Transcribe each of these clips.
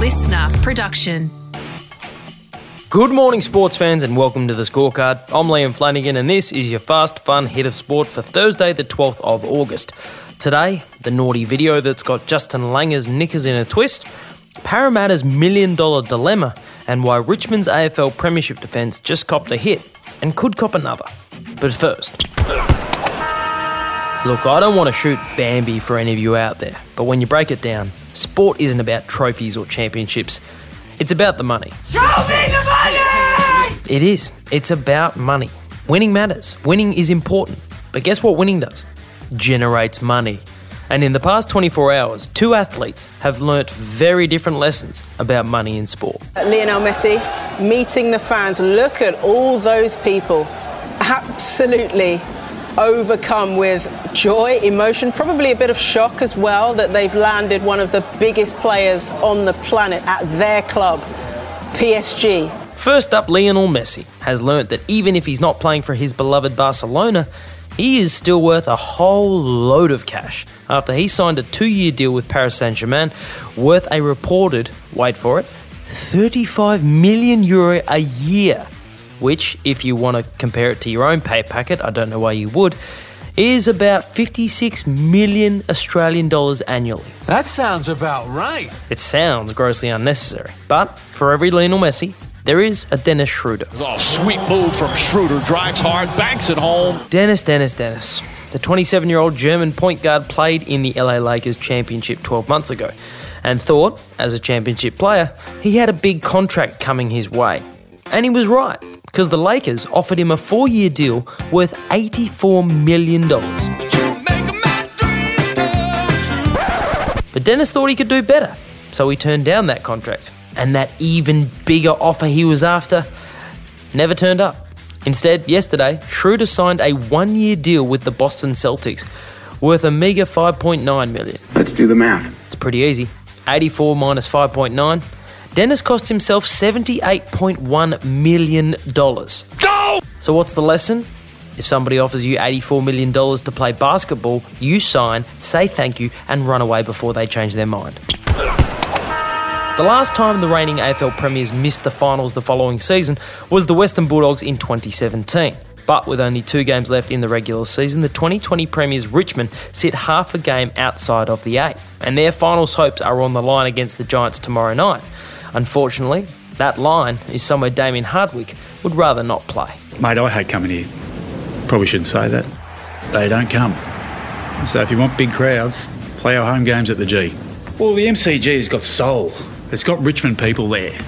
listener production. Good morning, sports fans, and welcome to the scorecard. I'm Liam Flanagan, and this is your fast, fun hit of sport for Thursday, the 12th of August. Today, the naughty video that's got Justin Langer's knickers in a twist, Parramatta's million dollar dilemma, and why Richmond's AFL Premiership defence just copped a hit and could cop another. But first, look, I don't want to shoot Bambi for any of you out there, but when you break it down, sport isn't about trophies or championships, it's about the money. Show me the money! It is. It's about money. Winning matters. Winning is important. But guess what winning does? Generates money. And in the past 24 hours, two athletes have learnt very different lessons about money in sport. Lionel Messi meeting the fans. Look at all those people. Absolutely overcome with joy, emotion, probably a bit of shock as well that they've landed one of the biggest players on the planet at their club, PSG. First up, Lionel Messi has learnt that even if he's not playing for his beloved Barcelona, he is still worth a whole load of cash after he signed a two year deal with Paris Saint Germain worth a reported, wait for it, 35 million euro a year which, if you want to compare it to your own pay packet, I don't know why you would, is about 56 million Australian dollars annually. That sounds about right. It sounds grossly unnecessary, but for every Lionel Messi, there is a Dennis Schroeder. Oh, sweet move from Schroeder. Drives hard, banks it home. Dennis, Dennis, Dennis. The 27 year old German point guard played in the LA Lakers championship 12 months ago and thought, as a championship player, he had a big contract coming his way. And he was right because the Lakers offered him a four year deal worth $84 million. But Dennis thought he could do better, so he turned down that contract. And that even bigger offer he was after never turned up. Instead, yesterday, Schroeder signed a one year deal with the Boston Celtics worth a meager 5.9 million. Let's do the math. It's pretty easy. 84 minus 5.9 Dennis cost himself $78.1 million. Go! So, what's the lesson? If somebody offers you $84 million to play basketball, you sign, say thank you, and run away before they change their mind. The last time the reigning AFL Premiers missed the finals the following season was the Western Bulldogs in 2017. But with only two games left in the regular season, the 2020 Premiers Richmond sit half a game outside of the eight, and their finals hopes are on the line against the Giants tomorrow night. Unfortunately, that line is somewhere Damien Hardwick would rather not play. Mate, I hate coming here. Probably shouldn't say that. They don't come. So if you want big crowds, play our home games at the G. Well, the MCG's got soul. It's got Richmond people there.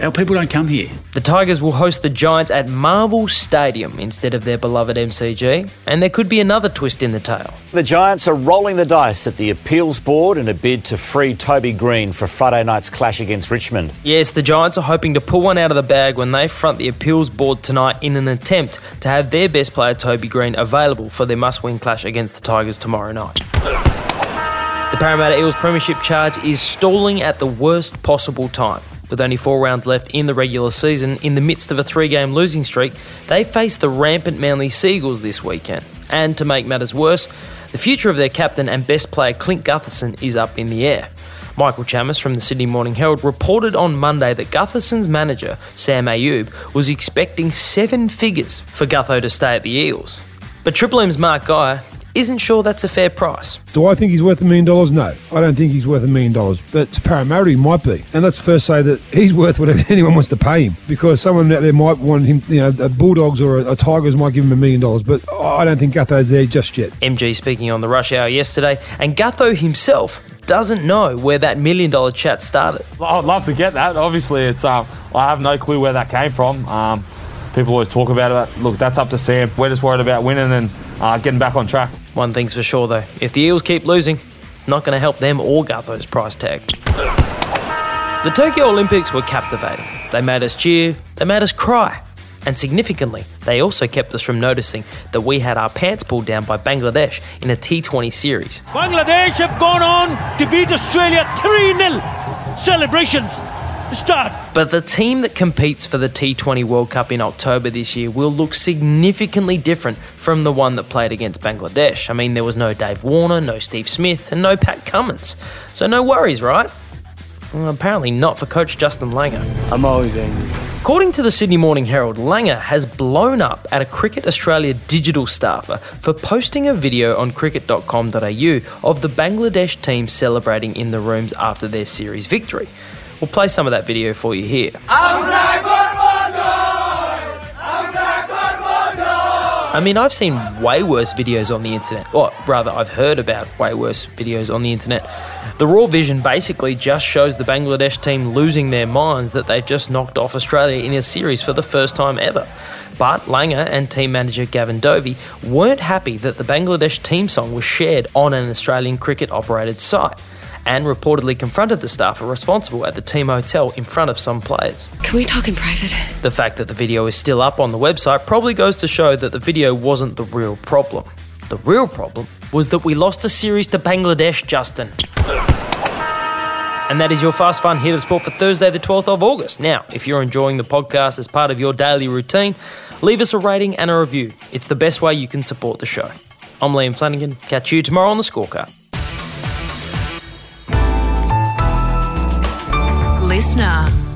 Our people don't come here. The Tigers will host the Giants at Marvel Stadium instead of their beloved MCG, and there could be another twist in the tale. The Giants are rolling the dice at the appeals board in a bid to free Toby Greene for Friday night's clash against Richmond. Yes, the Giants are hoping to pull one out of the bag when they front the appeals board tonight in an attempt to have their best player, Toby Greene available for their must win clash against the Tigers tomorrow night. The Parramatta Eels Premiership charge is stalling at the worst possible time. With only four rounds left in the regular season, in the midst of a three game losing streak, they face the rampant Manly Sea Eagles this weekend. And to make matters worse, the future of their captain and best player Clint Gutherson is up in the air. Michael Chammas from the Sydney Morning Herald reported on Monday that Gutherson's manager, Sam Ayoub, was expecting seven figures for Gutho to stay at the Eels. But Triple M's Mark Geyer isn't sure that's a fair price. Do I think he's worth a million dollars? No, I don't think he's worth a million dollars. But to Parramatta, he might be. And let's first say that he's worth whatever anyone wants to pay him because someone out there might want him, you know, a Bulldogs or a, a Tigers might give him a million dollars. But I don't think Gutho's there just yet. MG speaking on the rush hour yesterday, and Gutho himself doesn't know where that million dollar chat started. I'd love to get that. Obviously, it's um, I have no clue where that came from. Um, people always talk about it. Look, that's up to Sam. We're just worried about winning and uh, getting back on track. One thing's for sure, though if the Eels keep losing, it's not going to help them or Gutho's price tag. The Tokyo Olympics were captivating. They made us cheer, they made us cry. And significantly, they also kept us from noticing that we had our pants pulled down by Bangladesh in a T20 series. Bangladesh have gone on to beat Australia 3 0. Celebrations start. But the team that competes for the T20 World Cup in October this year will look significantly different from the one that played against Bangladesh. I mean, there was no Dave Warner, no Steve Smith, and no Pat Cummins. So no worries, right? Well, apparently not for coach Justin Langer. I'm always angry. According to the Sydney Morning Herald, Langer has blown up at a Cricket Australia digital staffer for posting a video on cricket.com.au of the Bangladesh team celebrating in the rooms after their series victory. We'll play some of that video for you here. I mean, I've seen way worse videos on the internet. Or rather, I've heard about way worse videos on the internet. The Raw Vision basically just shows the Bangladesh team losing their minds that they've just knocked off Australia in a series for the first time ever. But Langer and team manager Gavin Dovey weren't happy that the Bangladesh team song was shared on an Australian cricket operated site and reportedly confronted the staffer responsible at the team hotel in front of some players. Can we talk in private? The fact that the video is still up on the website probably goes to show that the video wasn't the real problem. The real problem was that we lost a series to Bangladesh, Justin. And that is your fast fun hit of sport for Thursday, the 12th of August. Now, if you're enjoying the podcast as part of your daily routine, leave us a rating and a review. It's the best way you can support the show. I'm Liam Flanagan. Catch you tomorrow on the scorecard. Listener.